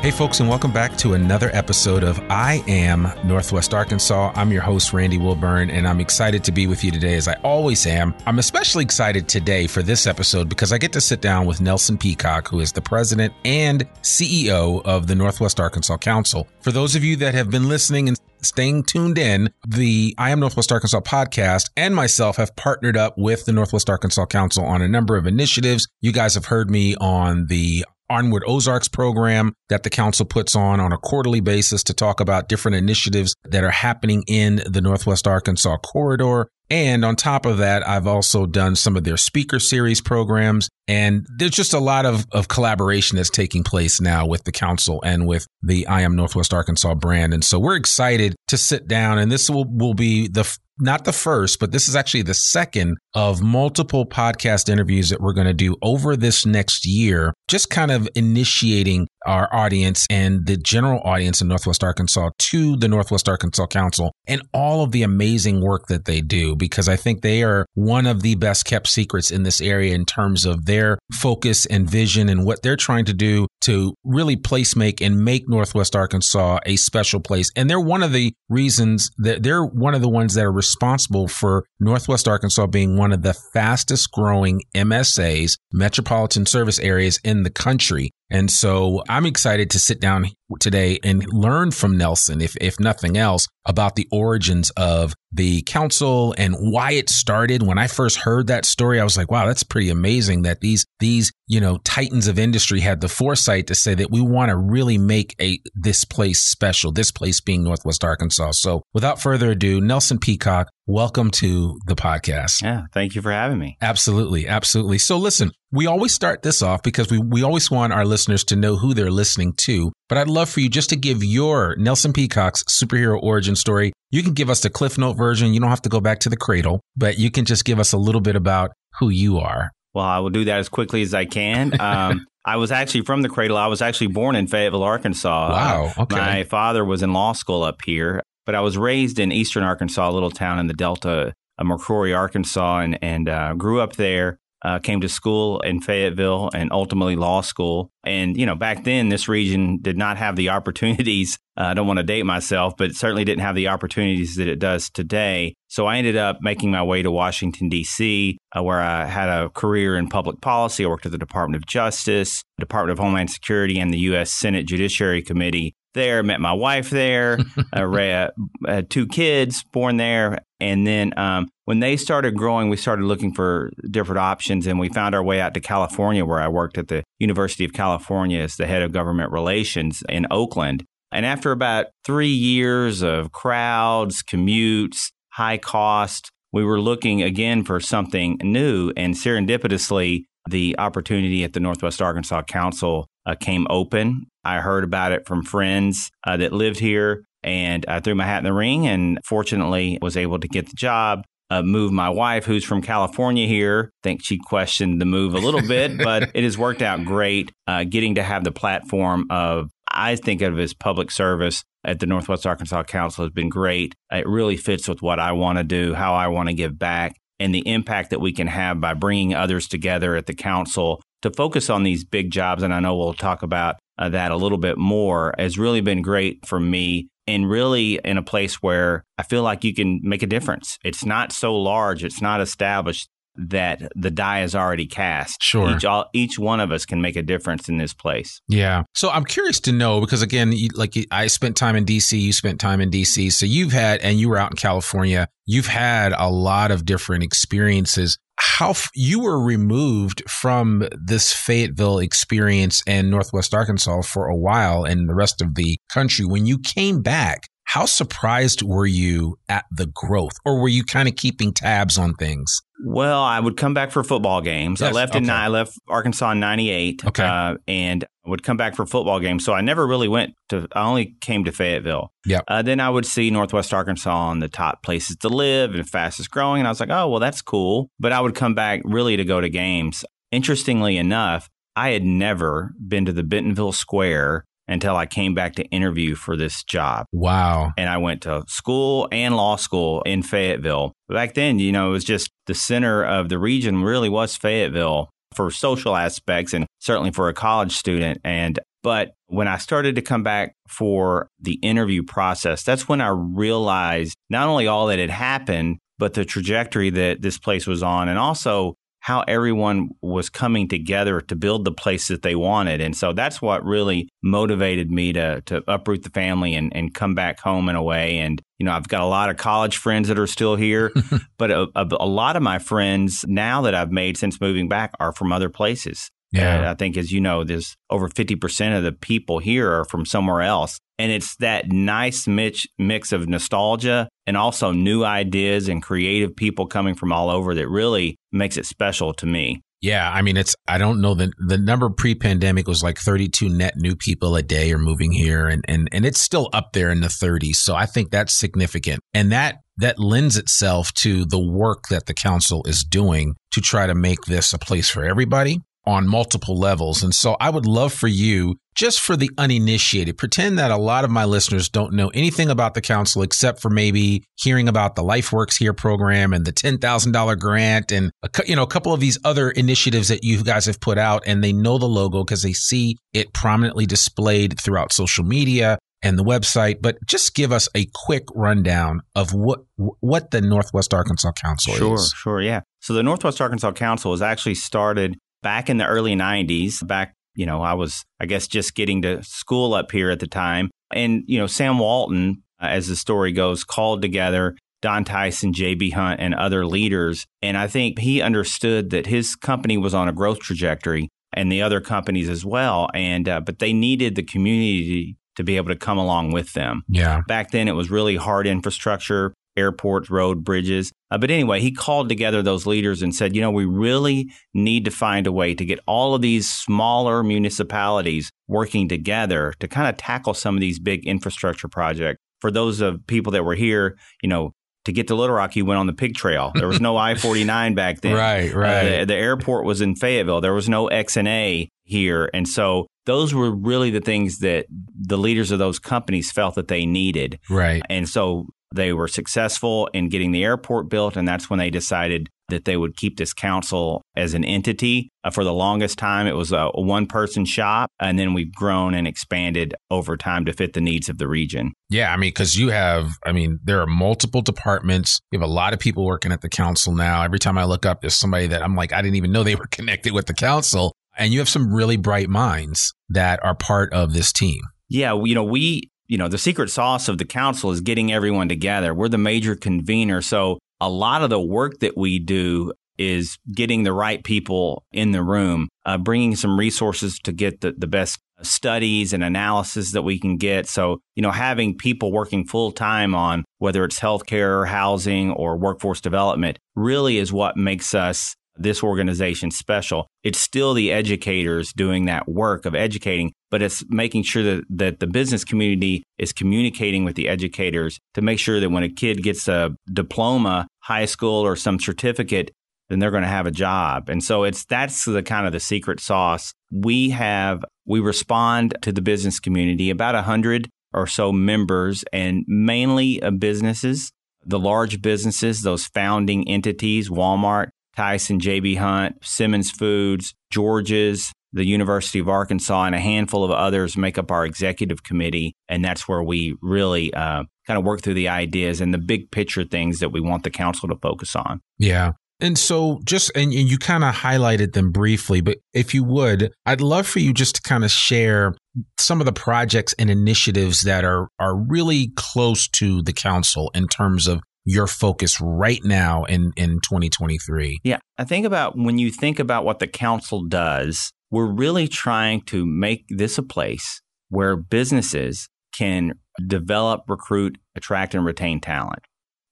Hey, folks, and welcome back to another episode of I Am Northwest Arkansas. I'm your host, Randy Wilburn, and I'm excited to be with you today, as I always am. I'm especially excited today for this episode because I get to sit down with Nelson Peacock, who is the president and CEO of the Northwest Arkansas Council. For those of you that have been listening and staying tuned in, the I Am Northwest Arkansas podcast and myself have partnered up with the Northwest Arkansas Council on a number of initiatives. You guys have heard me on the Onward Ozarks program that the council puts on on a quarterly basis to talk about different initiatives that are happening in the Northwest Arkansas corridor. And on top of that, I've also done some of their speaker series programs. And there's just a lot of, of collaboration that's taking place now with the council and with the I Am Northwest Arkansas brand. And so we're excited to sit down and this will, will be the not the first, but this is actually the second of multiple podcast interviews that we're going to do over this next year, just kind of initiating our audience and the general audience in Northwest Arkansas to the Northwest Arkansas Council and all of the amazing work that they do, because I think they are one of the best kept secrets in this area in terms of their focus and vision and what they're trying to do to really place make and make Northwest Arkansas a special place. And they're one of the reasons that they're one of the ones that are responsible for Northwest Arkansas being one of the fastest growing MSAs, metropolitan service areas in the country. And so I'm excited to sit down today and learn from Nelson, if, if nothing else, about the origins of the council and why it started. When I first heard that story, I was like, wow, that's pretty amazing that these, these, you know, titans of industry had the foresight to say that we want to really make a, this place special, this place being Northwest Arkansas. So without further ado, Nelson Peacock, welcome to the podcast. Yeah. Thank you for having me. Absolutely. Absolutely. So listen, we always start this off because we, we always want our listeners to know who they're listening to. But I'd love for you just to give your Nelson Peacock's superhero origin story. You can give us the Cliff Note version. You don't have to go back to the cradle, but you can just give us a little bit about who you are. Well, I will do that as quickly as I can. Um, I was actually from the cradle. I was actually born in Fayetteville, Arkansas. Wow. Okay. My father was in law school up here, but I was raised in eastern Arkansas, a little town in the Delta, uh, McCrory, Arkansas, and, and uh, grew up there uh, came to school in Fayetteville and ultimately law school. And, you know, back then, this region did not have the opportunities. Uh, I don't want to date myself, but certainly didn't have the opportunities that it does today. So I ended up making my way to Washington, D.C., uh, where I had a career in public policy. I worked at the Department of Justice, Department of Homeland Security, and the U.S. Senate Judiciary Committee there, met my wife there, uh, had two kids born there. And then um, when they started growing, we started looking for different options and we found our way out to California, where I worked at the University of California as the head of government relations in Oakland. And after about three years of crowds, commutes, high cost, we were looking again for something new. And serendipitously, the opportunity at the Northwest Arkansas Council uh, came open. I heard about it from friends uh, that lived here, and I threw my hat in the ring and fortunately was able to get the job. Uh, move my wife, who's from California here. I think she questioned the move a little bit, but it has worked out great. Uh, getting to have the platform of, I think of as public service at the Northwest Arkansas Council has been great. It really fits with what I want to do, how I want to give back, and the impact that we can have by bringing others together at the council to focus on these big jobs. And I know we'll talk about uh, that a little bit more has really been great for me and really in a place where I feel like you can make a difference. It's not so large, it's not established that the die is already cast. Sure. Each, all, each one of us can make a difference in this place. Yeah. So I'm curious to know because again, you, like I spent time in DC, you spent time in DC. So you've had, and you were out in California, you've had a lot of different experiences how f- you were removed from this Fayetteville experience and Northwest Arkansas for a while and the rest of the country. When you came back, how surprised were you at the growth, or were you kind of keeping tabs on things? Well, I would come back for football games. Yes, I left okay. in I left Arkansas in '98, okay. uh, and would come back for football games. So I never really went to. I only came to Fayetteville. Yeah. Uh, then I would see Northwest Arkansas on the top places to live and fastest growing, and I was like, oh well, that's cool. But I would come back really to go to games. Interestingly enough, I had never been to the Bentonville Square until I came back to interview for this job. Wow. And I went to school and law school in Fayetteville. Back then, you know, it was just the center of the region really was Fayetteville for social aspects and certainly for a college student. And but when I started to come back for the interview process, that's when I realized not only all that had happened, but the trajectory that this place was on, and also how everyone was coming together to build the place that they wanted. And so that's what really motivated me to to uproot the family and, and come back home in a way. And, you know, I've got a lot of college friends that are still here, but a, a, a, lot of my friends now that I've made since moving back are from other places. Yeah. I think, as you know, there's over 50% of the people here are from somewhere else. And it's that nice mix, mix of nostalgia and also new ideas and creative people coming from all over that really makes it special to me. Yeah, I mean it's I don't know the the number pre-pandemic was like 32 net new people a day are moving here and and and it's still up there in the 30s. So I think that's significant. And that that lends itself to the work that the council is doing to try to make this a place for everybody on multiple levels. And so I would love for you, just for the uninitiated, pretend that a lot of my listeners don't know anything about the council except for maybe hearing about the LifeWorks Here program and the $10,000 grant and a, you know a couple of these other initiatives that you guys have put out and they know the logo because they see it prominently displayed throughout social media and the website, but just give us a quick rundown of what what the Northwest Arkansas Council sure, is. Sure, sure, yeah. So the Northwest Arkansas Council was actually started back in the early 90s, back, you know, I was, I guess, just getting to school up here at the time. And, you know, Sam Walton uh, as the story goes, called together Don Tyson, JB Hunt, and other leaders. And I think he understood that his company was on a growth trajectory and the other companies as well. And, uh, but they needed the community to be able to come along with them. Yeah. Back then, it was really hard infrastructure, airports, road, bridges. Uh, but anyway, he called together those leaders and said, you know, we really need to find a way to get all of these smaller municipalities working together to kind of tackle some of these big infrastructure projects. For those of people that were here, you know, to get to Little Rock, you went on the pig trail. There was no I 49 back then. Right, right. Uh, the, the, airport was in Fayetteville. There was no XNA here. And so those were really the things that the leaders of those companies felt that they needed. Right. And so they were successful in getting the airport built, and that's when they decided that they would keep this council as an entity. Uh, for the longest time, it was a, one person shop, and then we've grown and expanded over time to fit the needs of the region. Yeah, I mean, because you have, I mean, there are multiple departments. You have a lot of people working at the council now. Every time I look up, there's somebody that I'm like, I didn't even know they were connected with the council. And you have some really bright minds that are part of this team. Yeah, you know, we you know, the secret sauce of the council is getting everyone together. We're the major convener. So a lot of the work that we do is getting the right people in the room, uh, bringing some resources to get the, the best studies and analysis that we can get. So, you know, having people working full time on whether it's healthcare, housing, or workforce development really is what makes us this organization special. It's still the educators doing that work of educating, but it's making sure that, that the business community is communicating with the educators to make sure that when a kid gets a diploma, high school, or some certificate, then they're going to have a job. And so it's that's the kind of the secret sauce. We have we respond to the business community about a hundred or so members and mainly businesses, the large businesses, those founding entities, Walmart, Tyson, JB Hunt, Simmons Foods, George's, the University of Arkansas, and a handful of others make up our executive committee. And that's where we really uh, kind of work through the ideas and the big picture things that we want the council to focus on. Yeah. And so, just, and, you kind of highlighted them briefly, but if you would, I'd love for you just to kind of share some of the projects and initiatives that are, are really close to the council in terms of your focus right now in, in 2023? Yeah, I think about when you think about what the council does, we're really trying to make this a place where businesses can develop, recruit, attract, and retain talent.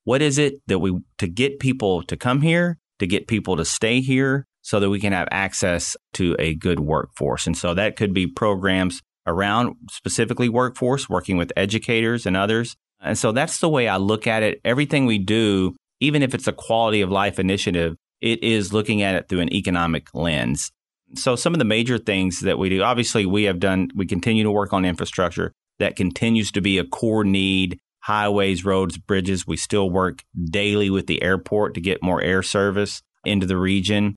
What is it that we, to get people to come here, to get people to stay here, so that we can have access to a good workforce? And so that could be programs around specifically workforce, working with educators and others and so that's the way I look at it. Everything we do, even if it's a quality of life initiative, it is looking at it through an economic lens. So some of the major things that we do, obviously we have done, we continue to work on infrastructure that continues to be a core need. Highways, roads, bridges. We still work daily with the airport to get more air service into the region.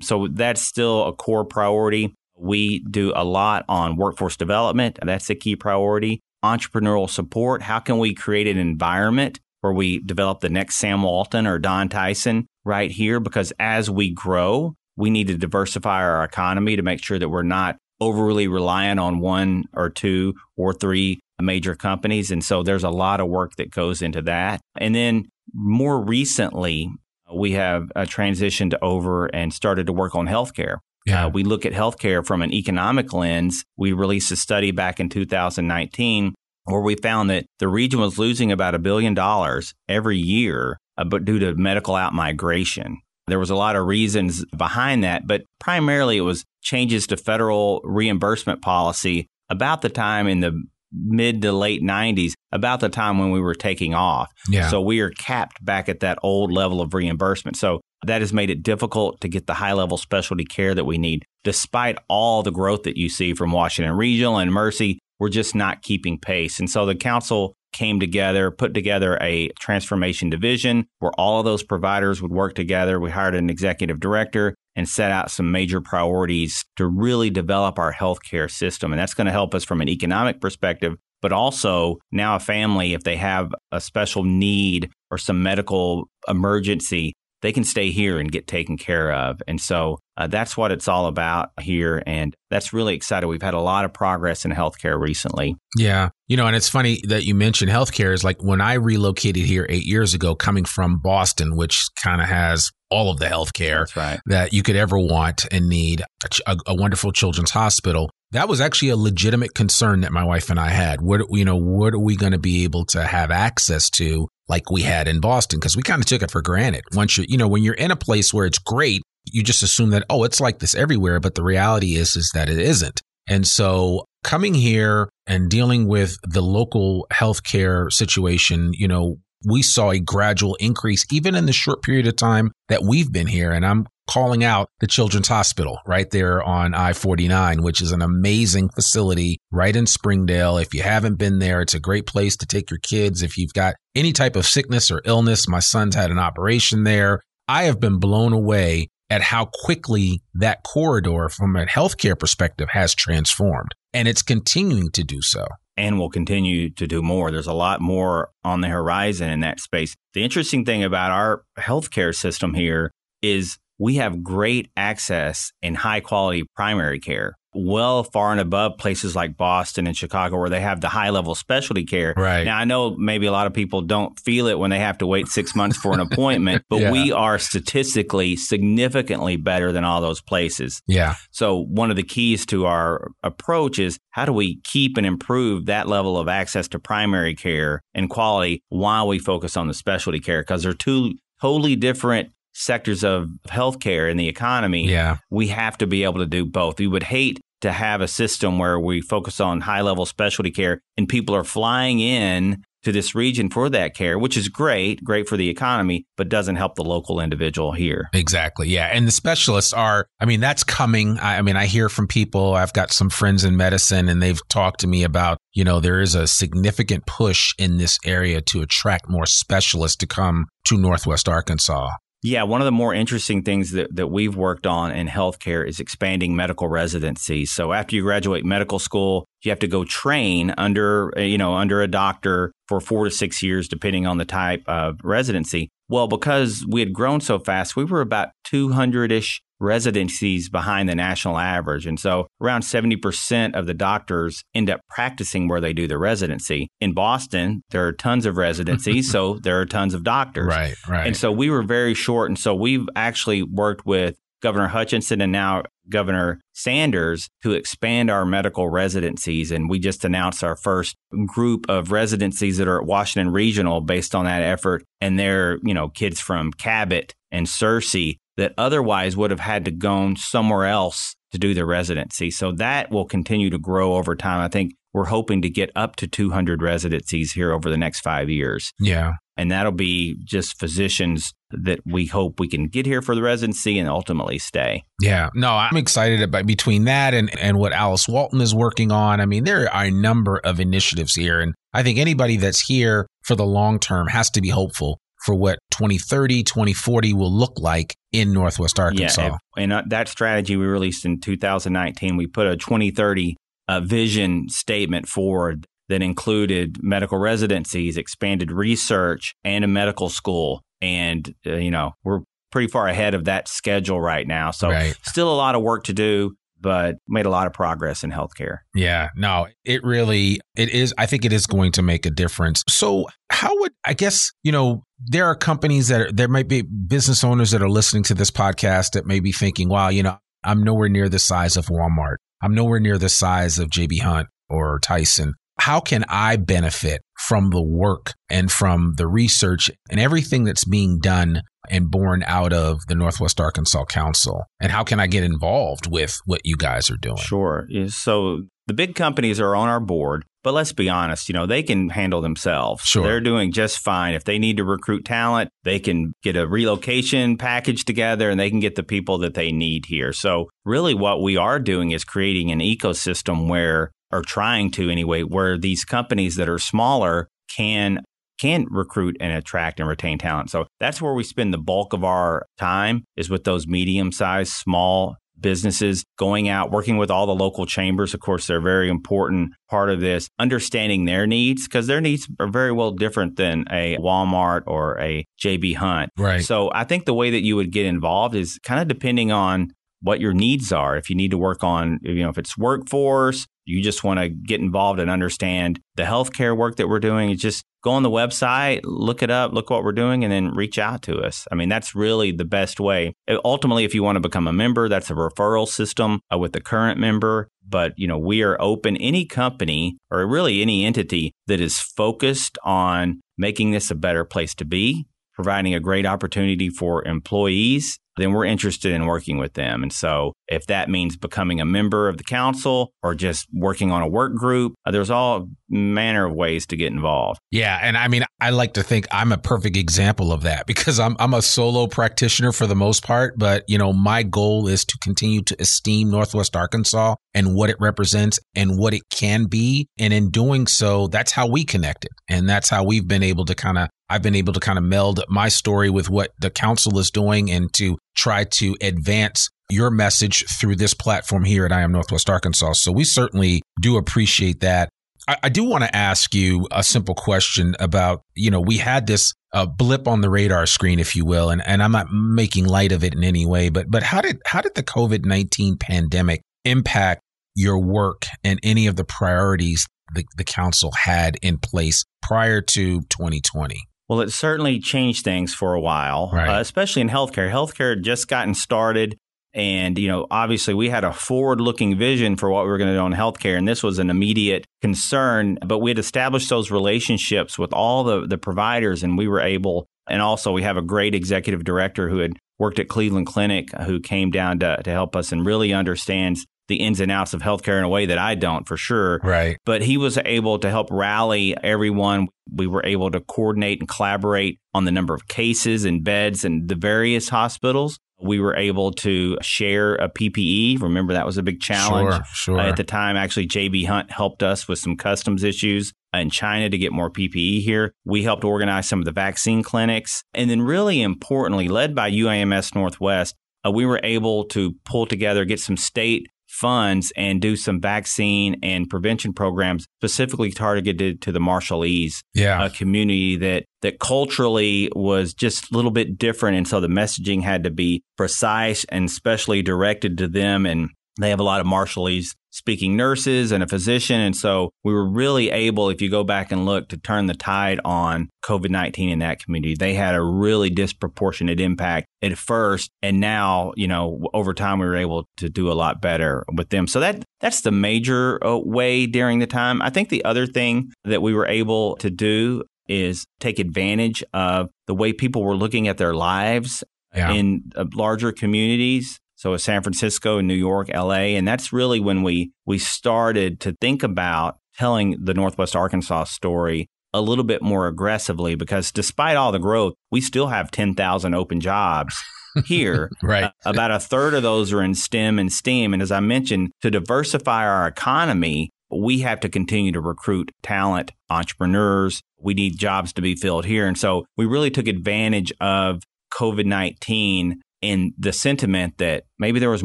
So that's still a core priority. We do a lot on workforce development. That's a key priority entrepreneurial support? How can we create an environment where we develop the next Sam Walton or Don Tyson right here? Because as we grow, we need to diversify our economy to make sure that we're not overly reliant on one or two or three major companies. And so there's a lot of work that goes into that. And then more recently, we have uh, transitioned over and started to work on healthcare. Yeah. Uh, we look at healthcare from an economic lens. We released a study back in 2019 where we found that the region was losing about a billion dollars every year, uh, but due to medical outmigration. There was a lot of reasons behind that, but primarily it was changes to federal reimbursement policy about the time in the mid to late 90s, about the time when we were taking off. Yeah. So we are capped back at that old level of reimbursement. So that has made it difficult to get the high level specialty care that we need. Despite all the growth that you see from Washington Regional and Mercy, we're just not keeping pace. And so the council came together, put together a transformation division where all of those providers would work together. We hired an executive director and set out some major priorities to really develop our healthcare system. And that's going to help us from an economic perspective, but also now a family, if they have a special need or some medical emergency, they can stay here and get taken care of. And so uh, that's what it's all about here. And that's really exciting. We've had a lot of progress in healthcare recently. Yeah. You know, and it's funny that you mentioned healthcare is like when I relocated here eight years ago, coming from Boston, which kind of has all of the healthcare right. that you could ever want and need, a, a, wonderful children's hospital. That was actually a legitimate concern that my wife and I had. What you know, what are we going to be able to have access to like we had in Boston? Because we kind of took it for granted. Once you you know, when you're in a place where it's great, you just assume that oh, it's like this everywhere. But the reality is is that it isn't. And so coming here and dealing with the local healthcare situation, you know, we saw a gradual increase even in the short period of time that we've been here. And I'm calling out the Children's Hospital right there on I 49, which is an amazing facility right in Springdale. If you haven't been there, it's a great place to take your kids. If you've got any type of sickness or illness, my son's had an operation there. I have been blown away at how quickly that corridor from a healthcare perspective has transformed. And it's continuing to do so. And will continue to do more. There's a lot more on the horizon in that space. The interesting thing about our healthcare system here is we have great access and high quality primary care well far and above places like Boston and Chicago where they have the high level specialty care. Right. Now I know maybe a lot of people don't feel it when they have to wait 6 months for an appointment, but yeah. we are statistically significantly better than all those places. Yeah. So one of the keys to our approach is how do we keep and improve that level of access to primary care and quality while we focus on the specialty care because they're two totally different sectors of healthcare and the economy, yeah. we have to be able to do both. We would hate to have a system where we focus on high level specialty care and people are flying in to this region for that care, which is great, great for the economy, but doesn't help the local individual here. Exactly. Yeah. And the specialists are, I mean, that's coming. I, I, mean, I hear from people, I've got some friends in medicine and they've talked to me about, you know, there is a significant push in this area to attract more specialists to come to Northwest Arkansas. Yeah, one of the more interesting things that, that we've worked on in healthcare is expanding medical residency. So after you graduate medical school, you have to go train under, eh, you know, under a doctor for four to six years, depending on the type of residency. Well, because we had grown so fast, we were about 200 ish residencies behind the national average. And so around 70% of the doctors end up practicing where they do the residency. In Boston, there are tons of residencies, so there are tons of doctors. Right, right. And so we were very short. And so we've actually worked with Governor Hutchinson and now Governor Sanders to expand our medical residencies. And we just announced our first group of residencies that are at Washington Regional based on that effort. And they're, you know, kids from Cabot and Searcy that otherwise would have had to go somewhere else to do their residency. So that will continue to grow over time. I think we're hoping to get up to 200 residencies here over the next five years. Yeah. And that'll be just physicians that we hope we can get here for the residency and ultimately stay. Yeah. No, I'm excited about between that and, and what Alice Walton is working on. I mean, there are a number of initiatives here. And I think anybody that's here for the long term has to be hopeful for what 2030, 2040 will look like in Northwest Arkansas. Yeah, and uh, that strategy we released in 2019, we put a 2030 uh, vision statement forward that included medical residencies, expanded research, and a medical school. And, uh, you know, we're pretty far ahead of that schedule right now. So, right. still a lot of work to do but made a lot of progress in healthcare. Yeah, no, it really it is I think it is going to make a difference. So, how would I guess, you know, there are companies that are, there might be business owners that are listening to this podcast that may be thinking, "Wow, you know, I'm nowhere near the size of Walmart. I'm nowhere near the size of JB Hunt or Tyson. How can I benefit from the work and from the research and everything that's being done and born out of the Northwest Arkansas Council? And how can I get involved with what you guys are doing? Sure. So the big companies are on our board, but let's be honest, you know, they can handle themselves. Sure. They're doing just fine. If they need to recruit talent, they can get a relocation package together and they can get the people that they need here. So really what we are doing is creating an ecosystem where or trying to anyway, where these companies that are smaller can can recruit and attract and retain talent. So that's where we spend the bulk of our time is with those medium sized, small businesses, going out, working with all the local chambers. Of course, they're a very important part of this, understanding their needs because their needs are very well different than a Walmart or a JB Hunt. Right. So I think the way that you would get involved is kind of depending on what your needs are. If you need to work on, you know, if it's workforce, you just want to get involved and understand the healthcare work that we're doing. Just go on the website, look it up, look what we're doing, and then reach out to us. I mean, that's really the best way. Ultimately, if you want to become a member, that's a referral system uh, with the current member. But, you know, we are open any company or really any entity that is focused on making this a better place to be, providing a great opportunity for employees then we're interested in working with them. And so if that means becoming a member of the council or just working on a work group, uh, there's all manner of ways to get involved. Yeah, and I mean I like to think I'm a perfect example of that because I'm I'm a solo practitioner for the most part, but you know, my goal is to continue to esteem Northwest Arkansas and what it represents and what it can be, and in doing so, that's how we connected. And that's how we've been able to kind of I've been able to kind of meld my story with what the council is doing and to try to advance your message through this platform here at I Am Northwest Arkansas. So we certainly do appreciate that. I, I do want to ask you a simple question about, you know, we had this uh, blip on the radar screen, if you will, and, and I'm not making light of it in any way, but but how did how did the COVID nineteen pandemic impact your work and any of the priorities the, the council had in place prior to 2020? Well, it certainly changed things for a while, right. uh, especially in healthcare. Healthcare had just gotten started. And, you know, obviously we had a forward looking vision for what we were going to do in healthcare. And this was an immediate concern, but we had established those relationships with all the, the providers and we were able, and also we have a great executive director who had worked at Cleveland Clinic who came down to, to help us and really understands the ins and outs of healthcare in a way that I don't for sure. Right. But he was able to help rally everyone. We were able to coordinate and collaborate on the number of cases and beds in the various hospitals. We were able to share a PPE. Remember, that was a big challenge. Sure, sure. Uh, at the time, actually, JB Hunt helped us with some customs issues in China to get more PPE here. We helped organize some of the vaccine clinics. And then, really importantly, led by UAMS Northwest, uh, we were able to pull together, get some state funds and do some vaccine and prevention programs specifically targeted to the Marshallese yeah. community that that culturally was just a little bit different and so the messaging had to be precise and specially directed to them and they have a lot of Marshallese speaking nurses and a physician. And so we were really able, if you go back and look, to turn the tide on COVID 19 in that community. They had a really disproportionate impact at first. And now, you know, over time, we were able to do a lot better with them. So that that's the major uh, way during the time. I think the other thing that we were able to do is take advantage of the way people were looking at their lives yeah. in uh, larger communities so San Francisco, New York, LA. And that's really when we, we started to think about telling the Northwest Arkansas story a little bit more aggressively because despite all the growth, we still have 10,000 open jobs here. right. Uh, about a third of those are in STEM and STEAM. And as I mentioned, to diversify our economy, we have to continue to recruit talent, entrepreneurs. We need jobs to be filled here. And so we really took advantage of COVID 19 in the sentiment that maybe there was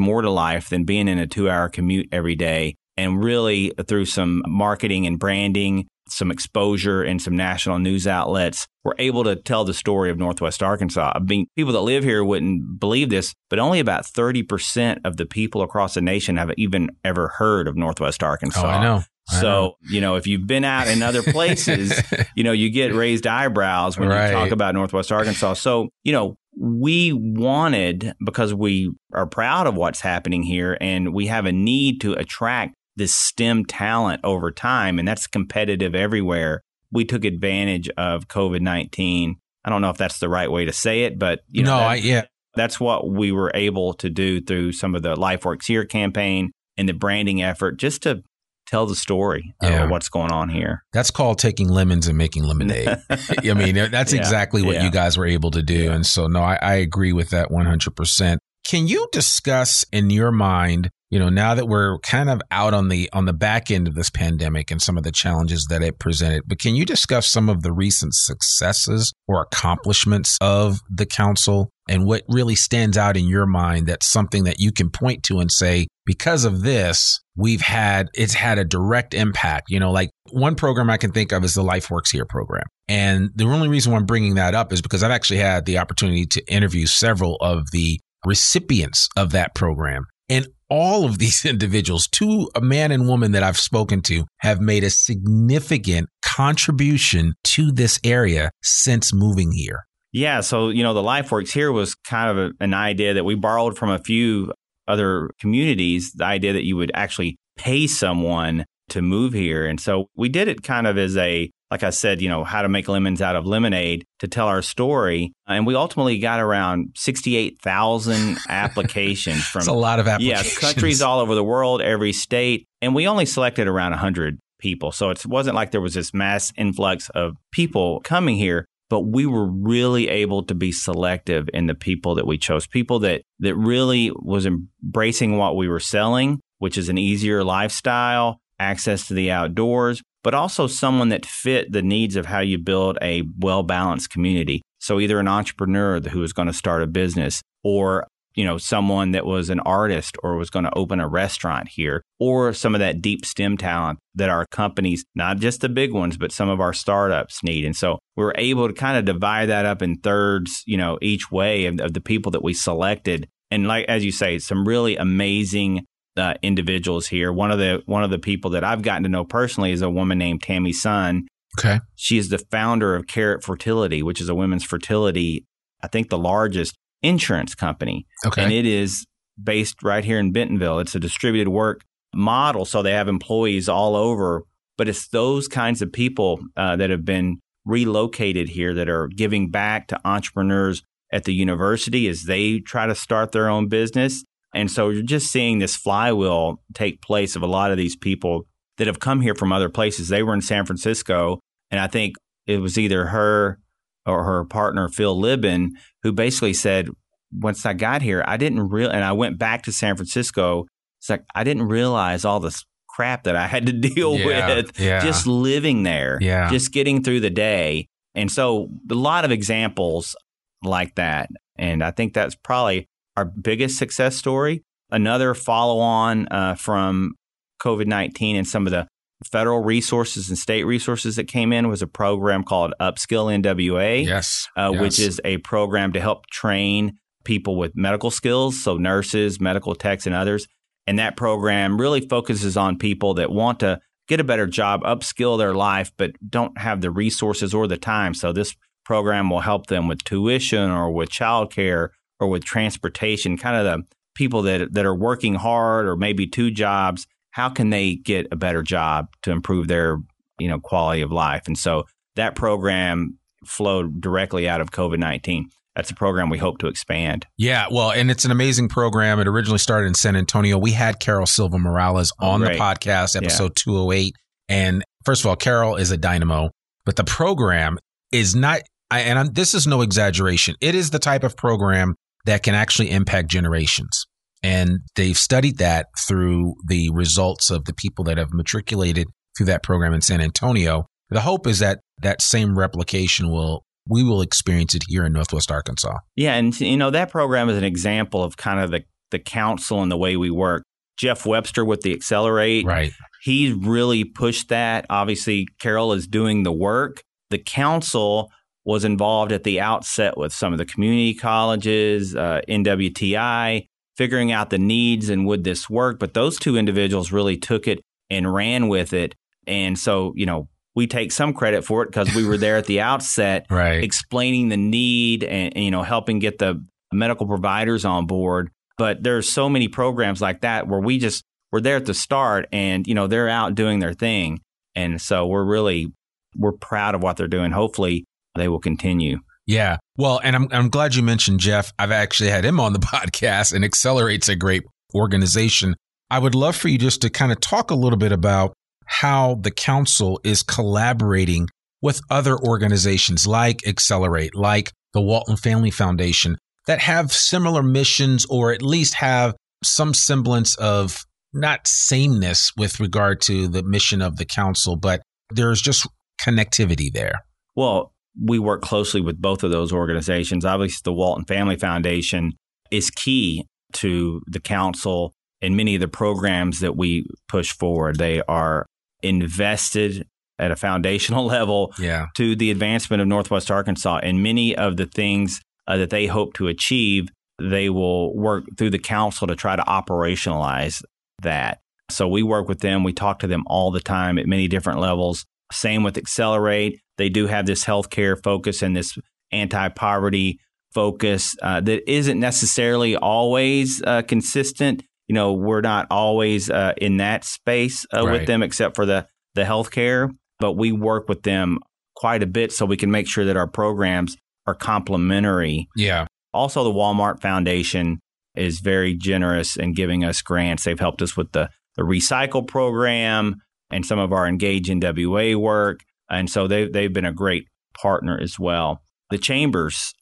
more to life than being in a two hour commute every day. And really, through some marketing and branding, some exposure and some national news outlets, we're able to tell the story of Northwest Arkansas. I mean, people that live here wouldn't believe this, but only about 30% of the people across the nation have even ever heard of Northwest Arkansas. Oh, I know. So, you know, if you've been out in other places, you know, you get raised eyebrows when right. you talk about Northwest Arkansas. So, you know, we wanted, because we are proud of what's happening here and we have a need to attract this STEM talent over time, and that's competitive everywhere. We took advantage of COVID 19. I don't know if that's the right way to say it, but you know, no, that, I, yeah. that's what we were able to do through some of the LifeWorks Here campaign and the branding effort just to tell the story yeah. of what's going on here. That's called taking lemons and making lemonade. I mean, that's yeah. exactly what yeah. you guys were able to do. And so, no, I, I agree with that 100%. Can you discuss in your mind you know, now that we're kind of out on the on the back end of this pandemic and some of the challenges that it presented, but can you discuss some of the recent successes or accomplishments of the council and what really stands out in your mind that's something that you can point to and say because of this we've had it's had a direct impact. You know like one program i can think of is the life works here program. And the only reason why i'm bringing that up is because i've actually had the opportunity to interview several of the recipients of that program. And all of these individuals, two a man and woman that I've spoken to, have made a significant contribution to this area since moving here. Yeah, so you know, the LifeWorks here was kind of a, an idea that we borrowed from a few other communities. The idea that you would actually pay someone to move here, and so we did it kind of as a like I said, you know, how to make lemons out of lemonade to tell our story. And we ultimately got around 68,000 applications from a lot of applications. Yeah, countries all over the world, every state. And we only selected around 100 people. So it wasn't like there was this mass influx of people coming here, but we were really able to be selective in the people that we chose. People that that really was embracing what we were selling, which is an easier lifestyle, access to the outdoors, but also someone that fit the needs of how you build a well balanced community. So either an entrepreneur who was going to start a business or you know someone that was an artist or was going to open a restaurant here or some of that deep STEM talent that our companies not just the big ones but some of our startups need and so we were able to kind of divide that up in thirds you know each way of, of the people that we selected and like as you say some really amazing uh, individuals here. One of the one of the people that I've gotten to know personally is a woman named Tammy Sun. Okay, she is the founder of Carrot Fertility, which is a women's fertility, I think the largest insurance company. Okay, and it is based right here in Bentonville. It's a distributed work model, so they have employees all over. But it's those kinds of people uh, that have been relocated here that are giving back to entrepreneurs at the university as they try to start their own business and so you're just seeing this flywheel take place of a lot of these people that have come here from other places. They were in San Francisco, and I think it was either her or her partner, Phil Libin, who basically said, once I got here, I didn't real, and I went back to San Francisco. It's like I didn't realize all this crap that I had to deal yeah, with yeah. just living there, yeah. just getting through the day. And so a lot of examples like that. And I think that's probably our biggest success story. Another follow on uh, from COVID 19 and some of the federal resources and state resources that came in was a program called Upskill NWA. Yes, uh, yes. Which is a program to help train people with medical skills, so nurses, medical techs, and others. And that program really focuses on people that want to get a better job, upskill their life, but don't have the resources or the time. So this program will help them with tuition or with childcare or with transportation, kind of the people that that are working hard or maybe two jobs, how can they get a better job to improve their, you know, quality of life? And so that program flowed directly out of COVID-19. That's a program we hope to expand. Yeah, well, and it's an amazing program. It originally started in San Antonio. We had Carol Silva Morales on oh, the podcast, episode yeah. 208. And first of all, Carol is a dynamo, but the program is not I, and I'm, this is no exaggeration. It is the type of program that can actually impact generations. And they've studied that through the results of the people that have matriculated through that program in San Antonio. The hope is that that same replication will we will experience it here in Northwest Arkansas. Yeah, and you know that program is an example of kind of the the council and the way we work. Jeff Webster with the Excelerate, right? He's really pushed that. Obviously, Carol is doing the work. The council was involved at the outset with some of the community colleges, uh, NWTI, figuring out the needs and would this work. But those two individuals really took it and ran with it. And so, you know, we take some credit for it because we were there at the outset, right. explaining the need and, and, you know, helping get the medical providers on board. But there's so many programs like that where we just we're there at the start and, you know, they're out doing their thing. And so we're really we're proud of what they're doing. Hopefully they will continue. Yeah. Well, and I'm I'm glad you mentioned Jeff. I've actually had him on the podcast and Excelerate's a great organization. I would love for you just to kind of talk a little bit about how the council is collaborating with other organizations like Excelerate, like the Walton Family Foundation that have similar missions or at least have some semblance of not sameness with regard to the mission of the council, but there's just connectivity there. Well, we work closely with both of those organizations. Obviously, the Walton Family Foundation is key to the council and many of the programs that we push forward. They are invested at a foundational level yeah. to the advancement of Northwest Arkansas. And many of the things uh, that they hope to achieve, they will work through the council to try to operationalize that. So we work with them. We talk to them all the time at many different levels. Same with Excelerate. They do have this healthcare focus and this anti poverty focus uh, that isn't necessarily always uh, consistent. You know, we're not always uh, in that space uh, right. with them, except for the the healthcare. But we work with them quite a bit so we can make sure that our programs are complementary. Yeah. Also, the Walmart Foundation is very generous in giving us grants. They've helped us with the, the recycle program and some of our Engage in WA work. And so they've, they've been a great partner as well. The chambers,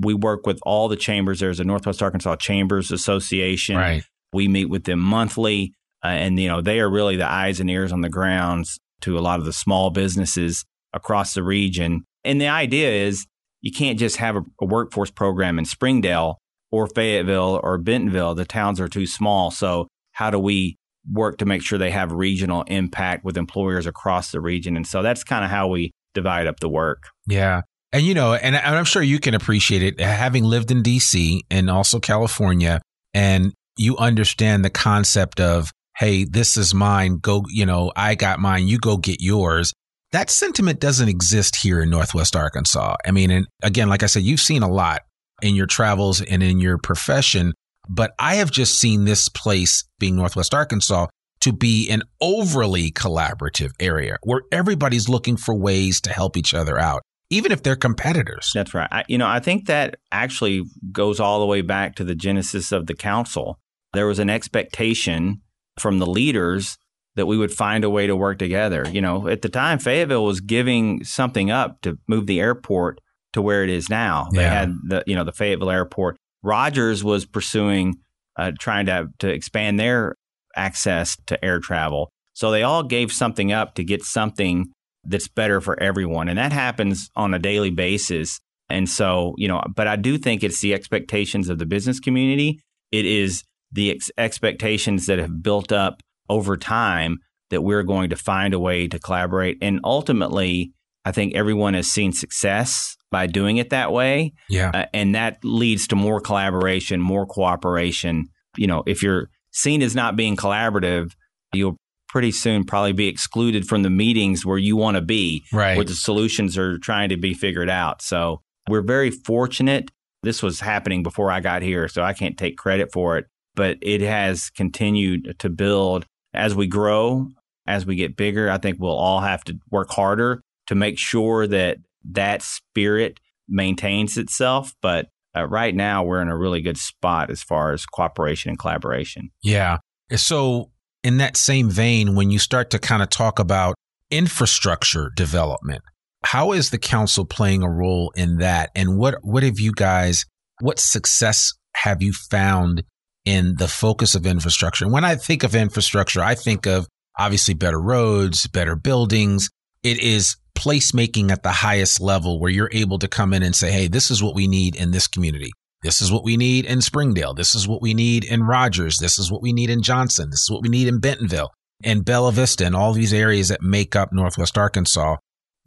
we work with all the chambers. There's a Northwest Arkansas Chambers Association. Right. We meet with them monthly. Uh, and, you know, they are really the eyes and ears on the grounds to a lot of the small businesses across the region. And the idea is you can't just have a, a workforce program in Springdale or Fayetteville or Bentonville. The towns are too small. So, how do we work to make sure they have regional impact with employers across the region. And so that's kind of how we divide up the work. Yeah. And you know, and I'm sure you can appreciate it having lived in DC and also California and you understand the concept of hey, this is mine, go, you know, I got mine, you go get yours. That sentiment doesn't exist here in Northwest Arkansas. I mean, and again, like I said, you've seen a lot in your travels and in your profession but I have just seen this place, being Northwest Arkansas, to be an overly collaborative area where everybody's looking for ways to help each other out, even if they're competitors. That's right. I, you know, I think that actually goes all the way back to the genesis of the council. There was an expectation from the leaders that we would find a way to work together. You know, at the time, Fayetteville was giving something up to move the airport to where it is now. They yeah. had the, you know, the Fayetteville airport Rogers was pursuing uh, trying to to expand their access to air travel. So they all gave something up to get something that's better for everyone, and that happens on a daily basis. And so, you know, but I do think it's the expectations of the business community. It is the ex- expectations that have built up over time that we're going to find a way to collaborate. And ultimately, I think everyone has seen success by doing it that way. Yeah. Uh, and that leads to more collaboration, more cooperation. You know, if you're seen as not being collaborative, you'll pretty soon probably be excluded from the meetings where you want to be, right. where the solutions are trying to be figured out. So we're very fortunate. This was happening before I got here, so I can't take credit for it, but it has continued to build as we grow, as we get bigger. I think we'll all have to work harder to make sure that that spirit maintains itself. But uh, right now, we're in a really good spot as far as cooperation and collaboration. Yeah. So, in that same vein, when you start to kind of talk about infrastructure development, how is the council playing a role in that? And what what have you guys? What success have you found in the focus of infrastructure? When I think of infrastructure, I think of obviously better roads, better buildings. It is placemaking at the highest level where you're able to come in and say, hey, this is what we need in this community. This is what we need in Springdale. This is what we need in Rogers. This is what we need in Johnson. This is what we need in Bentonville and Bella Vista and all these areas that make up Northwest Arkansas.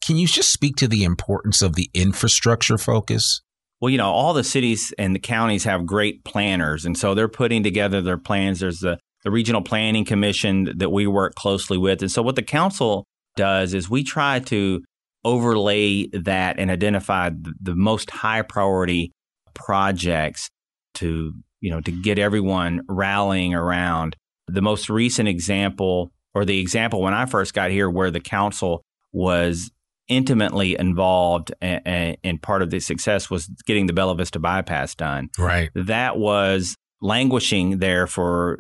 Can you just speak to the importance of the infrastructure focus? Well, you know, all the cities and the counties have great planners, and so they're putting together their plans. There's the, the Regional Planning Commission that we work closely with. And so, what the council does is we try to overlay that and identify the, the most high priority projects to you know to get everyone rallying around. The most recent example, or the example when I first got here, where the council was intimately involved and, part of the success was getting the Bella Vista bypass done. Right. That was languishing there for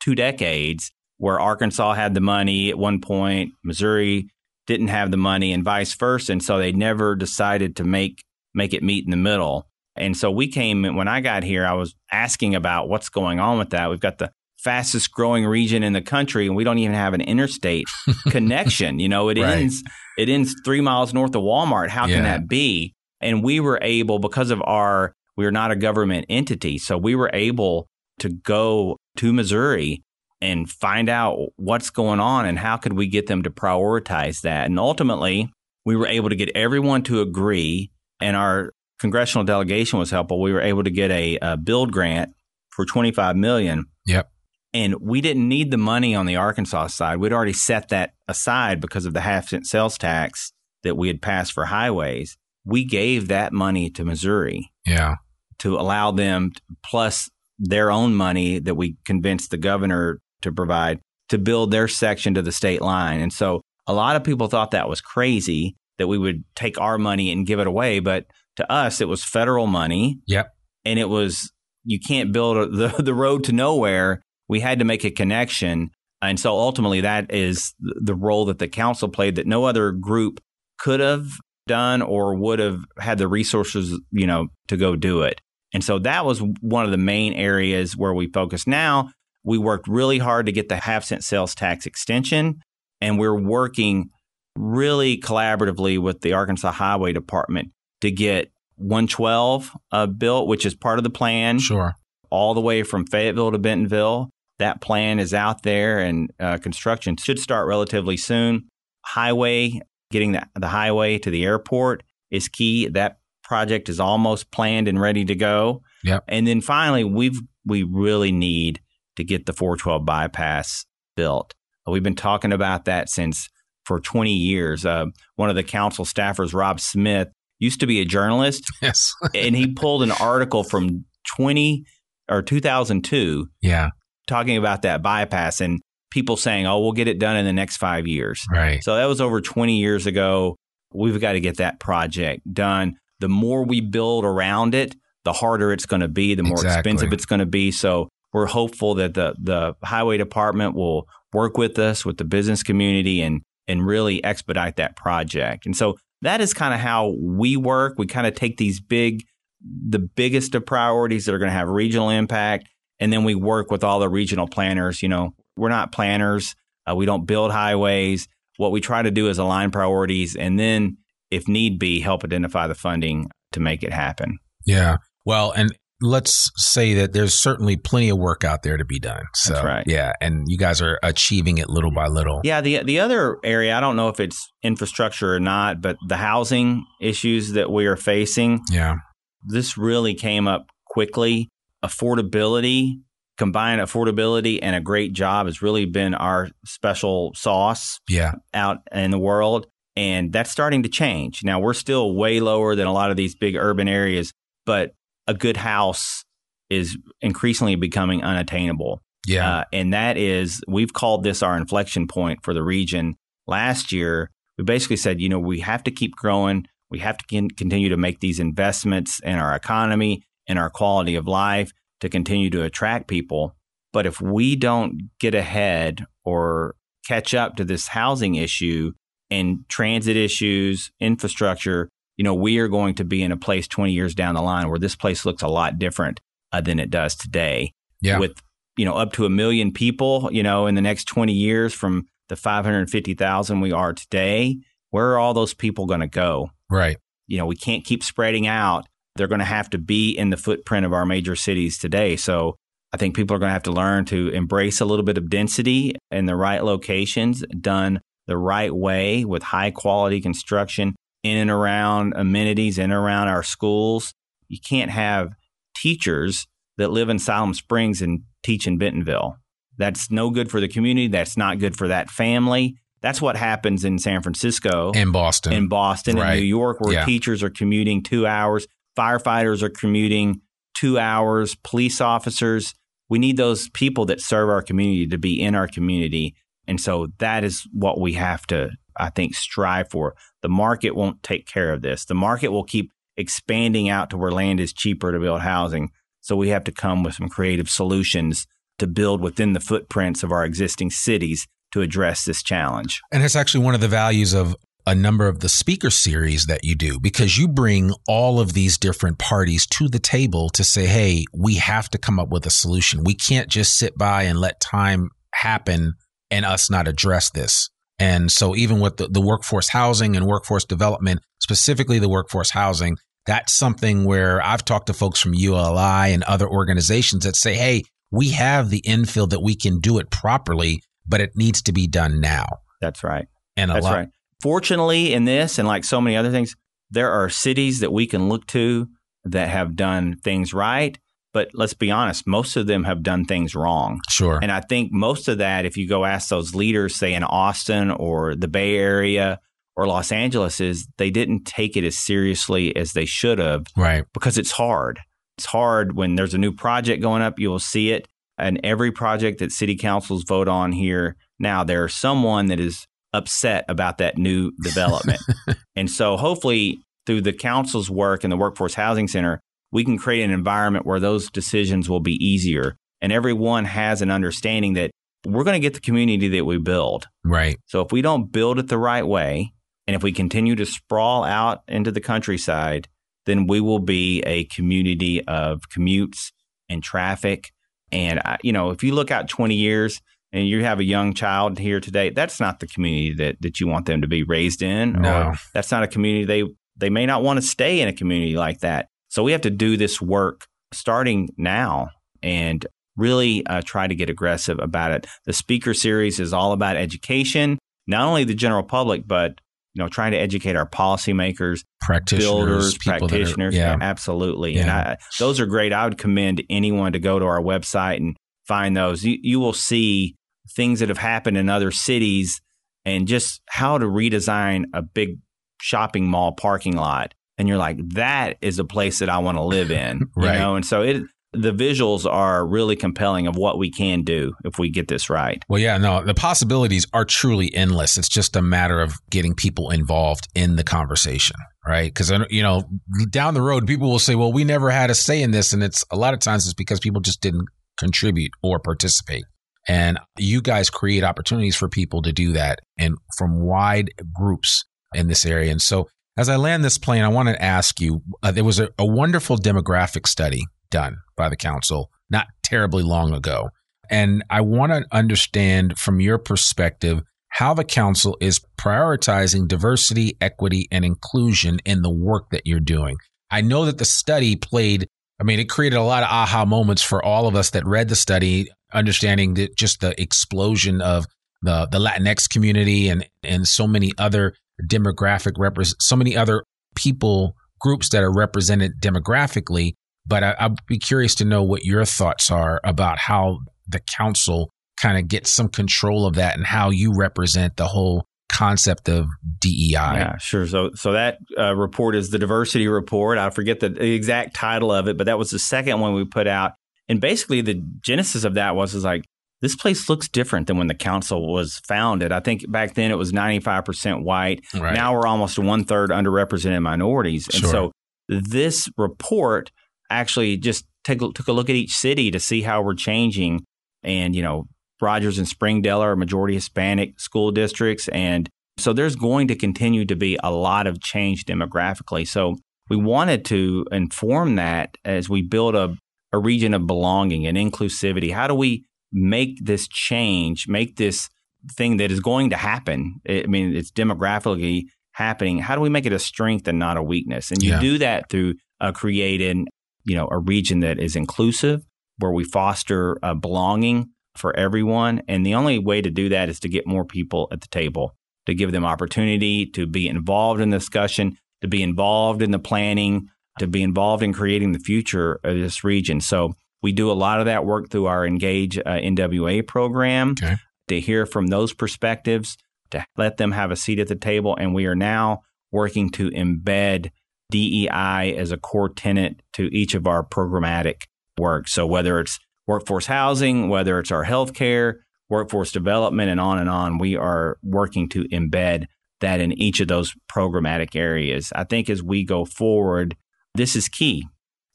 two decades where Arkansas had the money at one point, Missouri didn't have the money, and vice versa. And so they never decided to make make it meet in the middle. And so we came, when I got here, I was asking about what's going on with that. We've got the fastest growing region in the country and we don't even have an interstate connection. You know, it right. ends it ends 3 miles north of Walmart. How yeah. can that be? And we were able because of our we are not a government entity, so we were able to go to Missouri and find out what's going on and how could we get them to prioritize that. And ultimately, we were able to get everyone to agree and our congressional delegation was helpful. We were able to get a, a build grant for 25 million. Yep. And we didn't need the money on the Arkansas side. We'd already set that aside because of the half cent sales tax that we had passed for highways. We gave that money to Missouri. Yeah. To allow them, plus their own money that we convinced the governor to provide to build their section to the state line. And so a lot of people thought that was crazy that we would take our money and give it away. But to us, it was federal money. Yep. And it was, you can't build the, the road to nowhere we had to make a connection. And so ultimately, that is the role that the council played that no other group could have done or would have had the resources, you know, to go do it. And so that was one of the main areas where we focused. Now we worked really hard to get the half cent sales tax extension, and we're working really collaboratively with the Arkansas Highway Department to get 112 uh, built, which is part of the plan. Sure. All the way from Fayetteville to Bentonville. That plan is out there and uh, construction should start relatively soon. Highway, getting the, the highway to the airport is key. That project is almost planned and ready to go. Yep. And then finally, we've we really need to get the 412 bypass built. We've been talking about that since for 20 years. Uh, one of the council staffers, Rob Smith, used to be a journalist. Yes. and he pulled an article from 20 or 2002. Yeah talking about that bypass and people saying, "Oh, we'll get it done in the next 5 years." Right. So that was over 20 years ago. We've got to get that project done. The more we build around it, the harder it's going to be, the more exactly. expensive it's going to be. So we're hopeful that the the highway department will work with us with the business community and and really expedite that project. And so that is kind of how we work. We kind of take these big the biggest of priorities that are going to have regional impact and then we work with all the regional planners. You know, we're not planners. Uh, we don't build highways. What we try to do is align priorities and then, if need be, help identify the funding to make it happen. Yeah. Well, and let's say that there's certainly plenty of work out there to be done. So, That's right. Yeah, and you guys are achieving it little by little. Yeah, the the other area, I don't know if it's infrastructure or not, but the housing issues that we are facing. Yeah. This really came up quickly affordability, combined affordability and a great job has really been our special sauce yeah. out in the world. And that's starting to change. Now, we're still way lower than a lot of these big urban areas, but a good house is increasingly becoming unattainable. Yeah. Uh, and that is, we've called this our inflection point for the region. Last year, we basically said, you know, we have to keep growing. We have to continue to make these investments in our economy in our quality of life to continue to attract people. But if we don't get ahead or catch up to this housing issue and transit issues, infrastructure, you know, we are going to be in a place 20 years down the line where this place looks a lot different uh, than it does today. Yeah. With, you know, up to a million people, you know, in the next 20 years from the 550,000 we are today, where are all those people going to go? Right. You know, we can't keep spreading out they're going to have to be in the footprint of our major cities today. So I think people are going to have to learn to embrace a little bit of density in the right locations, done the right way with high quality construction in and around amenities, in and around our schools. You can't have teachers that live in Siloam Springs and teach in Bentonville. That's no good for the community. That's not good for that family. That's what happens in San Francisco, in Boston, in Boston, right. in New York, where yeah. teachers are commuting two hours firefighters are commuting two hours, police officers. We need those people that serve our community to be in our community. And so that is what we have to, I think, strive for. The market won't take care of this. The market will keep expanding out to where land is cheaper to build housing. So we have to come with some creative solutions to build within the footprints of our existing cities to address this challenge. And it's actually one of the values of a number of the speaker series that you do because you bring all of these different parties to the table to say, hey, we have to come up with a solution. We can't just sit by and let time happen and us not address this. And so, even with the, the workforce housing and workforce development, specifically the workforce housing, that's something where I've talked to folks from ULI and other organizations that say, hey, we have the infill that we can do it properly, but it needs to be done now. That's right. And That's lot, right. Fortunately, in this and like so many other things, there are cities that we can look to that have done things right. But let's be honest, most of them have done things wrong. Sure. And I think most of that, if you go ask those leaders, say in Austin or the Bay Area or Los Angeles, is they didn't take it as seriously as they should have. Right. Because it's hard. It's hard when there's a new project going up, you will see it. And every project that city councils vote on here now, there's someone that is upset about that new development. and so hopefully through the council's work and the Workforce Housing Center, we can create an environment where those decisions will be easier and everyone has an understanding that we're going to get the community that we build. Right. So if we don't build it the right way and if we continue to sprawl out into the countryside, then we will be a community of commutes and traffic. And, you know, if you look out 20 years, and you have a young child here today, that's not the community that, that you want them to be raised in. No. Or that's not a community they they may not want to stay in a community like that. So we have to do this work starting now and really uh, try to get aggressive about it. The speaker series is all about education, not only the general public, but you know, trying to educate our policymakers, practitioners, builders, practitioners. Are, yeah. absolutely. Yeah. And I, those are great. I would commend anyone to go to our website and find those. You, you will see things that have happened in other cities and just how to redesign a big shopping mall parking lot. And you're like, that is a place that I want to live in. right. You know, and so it the visuals are really compelling of what we can do if we get this right. Well, yeah, no, the possibilities are truly endless. It's just a matter of getting people involved in the conversation, right? Because uh, you know, down the road, people will say, "Well, we never had a say in this," and it's a lot of times it's because people just didn't contribute or participate. And you guys create opportunities for people to do that and from wide groups in this area. And so, as I land this plane, I want to ask you uh, there was a, a wonderful demographic study done by the council not terribly long ago. And I want to understand from your perspective how the council is prioritizing diversity, equity, and inclusion in the work that you're doing. I know that the study played, I mean, it created a lot of aha moments for all of us that read the study, understanding that just the explosion of the, the Latinx community and, and so many other demographic represent so many other people groups that are represented demographically. But I, I'd be curious to know what your thoughts are about how the council kind of gets some control of that and how you represent the whole concept of DEI. Yeah, sure. So, so that uh, report is the diversity report. I forget the exact title of it, but that was the second one we put out. And basically, the genesis of that was is like this place looks different than when the council was founded. I think back then it was ninety five percent white. Right. Now we're almost one third underrepresented minorities, and Sure. so this report actually just take, took a look at each city to see how we're changing. And, you know, Rogers and Springdale are majority Hispanic school districts. And so there's going to continue to be a lot of change demographically. So we wanted to inform that as we build a, a region of belonging and inclusivity. How do we make this change, make this thing that is going to happen? I mean, it's demographically happening. How do we make it a strength and not a weakness? And you Yeah. do that through uh, creating, you know, a region that is inclusive, where we foster uh, belonging for everyone. And the only way to do that is to get more people at the table, to give them opportunity to be involved in the discussion, to be involved in the planning, to be involved in creating the future of this region. So we do a lot of that work through our Engage uh, NWA program Okay. to hear from those perspectives, to let them have a seat at the table. And we are now working to embed DEI as a core tenant to each of our programmatic work. So whether it's workforce housing, whether it's our healthcare, workforce development, and on and on, we are working to embed that in each of those programmatic areas. I think as we go forward, this is key.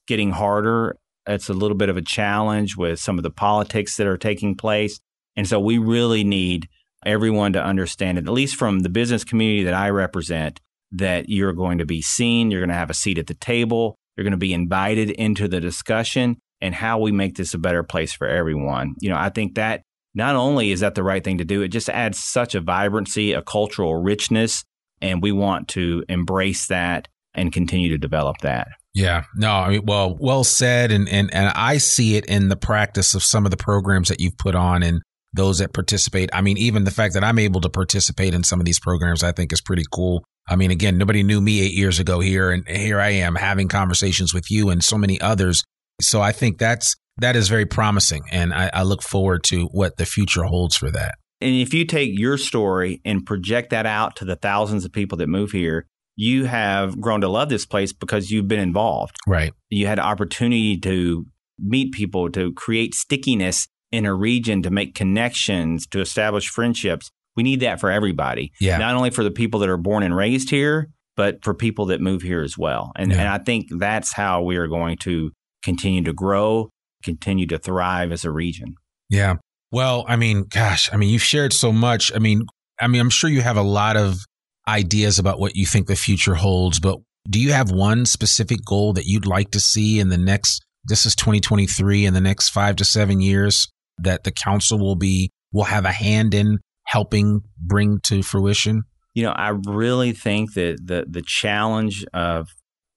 Getting harder. It's a little bit of a challenge with some of the politics that are taking place. And so we really need everyone to understand it, at least from the business community that I represent, that you're going to be seen, you're going to have a seat at the table, you're going to be invited into the discussion and how we make this a better place for everyone. You know, I think that not only is that the right thing to do, it just adds such a vibrancy, a cultural richness, and we want to embrace that and continue to develop that. Yeah, no, I mean, well, well said, and and and I see it in the practice of some of the programs that you've put on and those that participate. I mean, even the fact that I'm able to participate in some of these programs, I think is pretty cool. I mean, again, nobody knew me eight years ago here, and here I am having conversations with you and so many others. So I think that's that is very promising, and I, I look forward to what the future holds for that. And if you take your story and project that out to the thousands of people that move here, you have grown to love this place because you've been involved. Right. You had opportunity to meet people, to create stickiness in a region, to make connections, to establish friendships. We need that for everybody. Yeah. Not only for the people that are born and raised here, but for people that move here as well. And, Yeah. and I think that's how we are going to continue to grow, continue to thrive as a region. Yeah. Well, I mean, gosh, I mean, you've shared so much. I mean, I mean, I'm sure you have a lot of ideas about what you think the future holds, but do you have one specific goal that you'd like to see in the next this is 2023 in the next 5 to 7 years that the council will be will have a hand in helping bring to fruition? You know, I really think that the the challenge of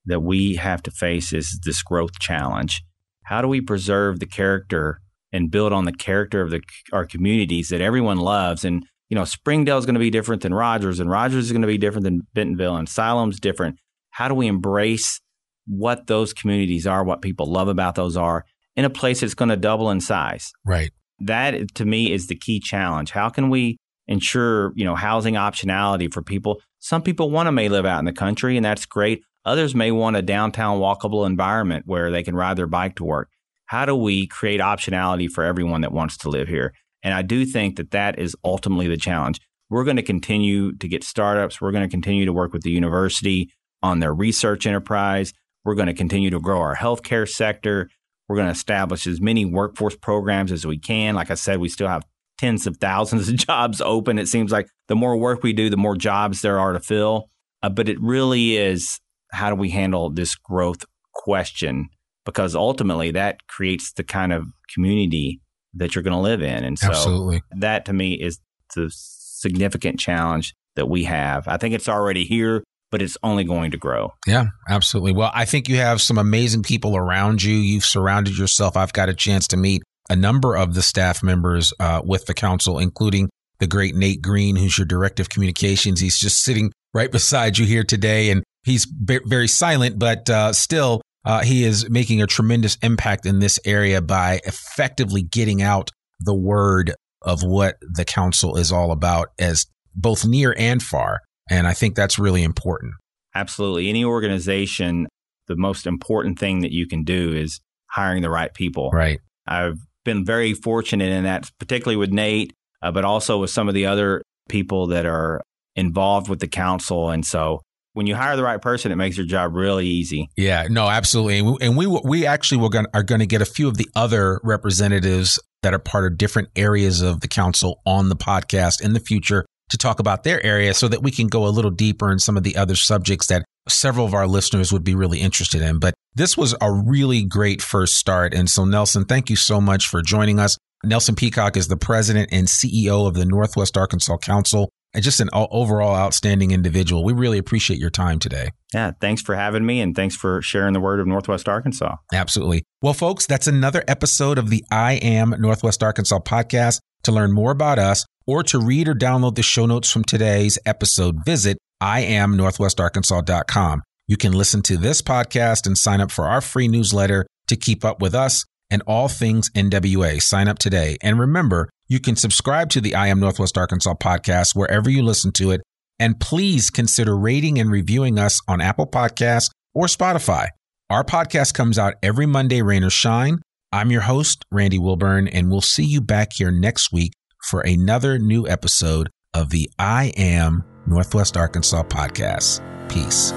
that we have to face is this growth challenge. How do we preserve the character and build on the character of the our communities that everyone loves? And you know, Springdale is going to be different than Rogers, and Rogers is going to be different than Bentonville, and Siloam's different. How do we embrace what those communities are, what people love about those are, in a place that's going to double in size? Right. that to me is the key challenge. How can we ensure, you know, housing optionality for people? Some people want to may live out in the country and that's great. Others may want a downtown walkable environment where they can ride their bike to work. How do we create optionality for everyone that wants to live here? And I do think that that is ultimately the challenge. We're going to continue to get startups. We're going to continue to work with the university on their research enterprise. We're going to continue to grow our healthcare sector. We're going to establish as many workforce programs as we can. Like I said, we still have tens of thousands of jobs open. It seems like the more work we do, the more jobs there are to fill. Uh, but it really is how do we handle this growth question? Because ultimately, that creates the kind of community that you're going to live in. And so Absolutely. that to me is the significant challenge that we have. I think it's already here, but it's only going to grow. Yeah, absolutely. Well, I think you have some amazing people around you. You've surrounded yourself. I've got a chance to meet a number of the staff members uh, with the council, including the great Nate Green, who's your director of communications. He's just sitting right beside you here today, and he's very silent, but uh, still, uh, he is making a tremendous impact in this area by effectively getting out the word of what the council is all about, as both near and far. And I think that's really important. Absolutely. Any organization, the most important thing that you can do is hiring the right people. Right. I've been very fortunate in that, particularly with Nate, uh, but also with some of the other people that are involved with the council. And so when you hire the right person, it makes your job really easy. Yeah, no, absolutely. And we and we, we actually were going are going to get a few of the other representatives that are part of different areas of the council on the podcast in the future to talk about their area so that we can go a little deeper in some of the other subjects that several of our listeners would be really interested in. But this was a really great first start. And so, Nelson, thank you so much for joining us. Nelson Peacock is the president and CEO of the Northwest Arkansas Council and just an overall outstanding individual. We really appreciate your time today. Yeah. Thanks for having me and thanks for sharing the word of Northwest Arkansas. Absolutely. Well, folks, that's another episode of the I Am Northwest Arkansas podcast. To learn more about us or to read or download the show notes from today's episode, visit iamnorthwestarkansas.com. You can listen to this podcast and sign up for our free newsletter to keep up with us and all things NWA. Sign up today. And remember, you can subscribe to the I Am Northwest Arkansas podcast wherever you listen to it. And please consider rating and reviewing us on Apple Podcasts or Spotify. Our podcast comes out every Monday, rain or shine. I'm your host, Randy Wilburn, and we'll see you back here next week for another new episode of the I Am Northwest Arkansas podcast. Peace.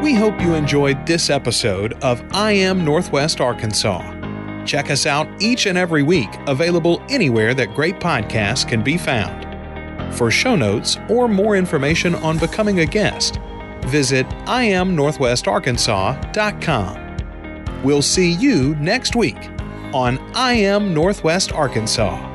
We hope you enjoyed this episode of I Am Northwest Arkansas. Check us out each and every week, available anywhere that great podcasts can be found. For show notes or more information on becoming a guest, visit iamnorthwestarkansas.com. We'll see you next week on I Am Northwest Arkansas.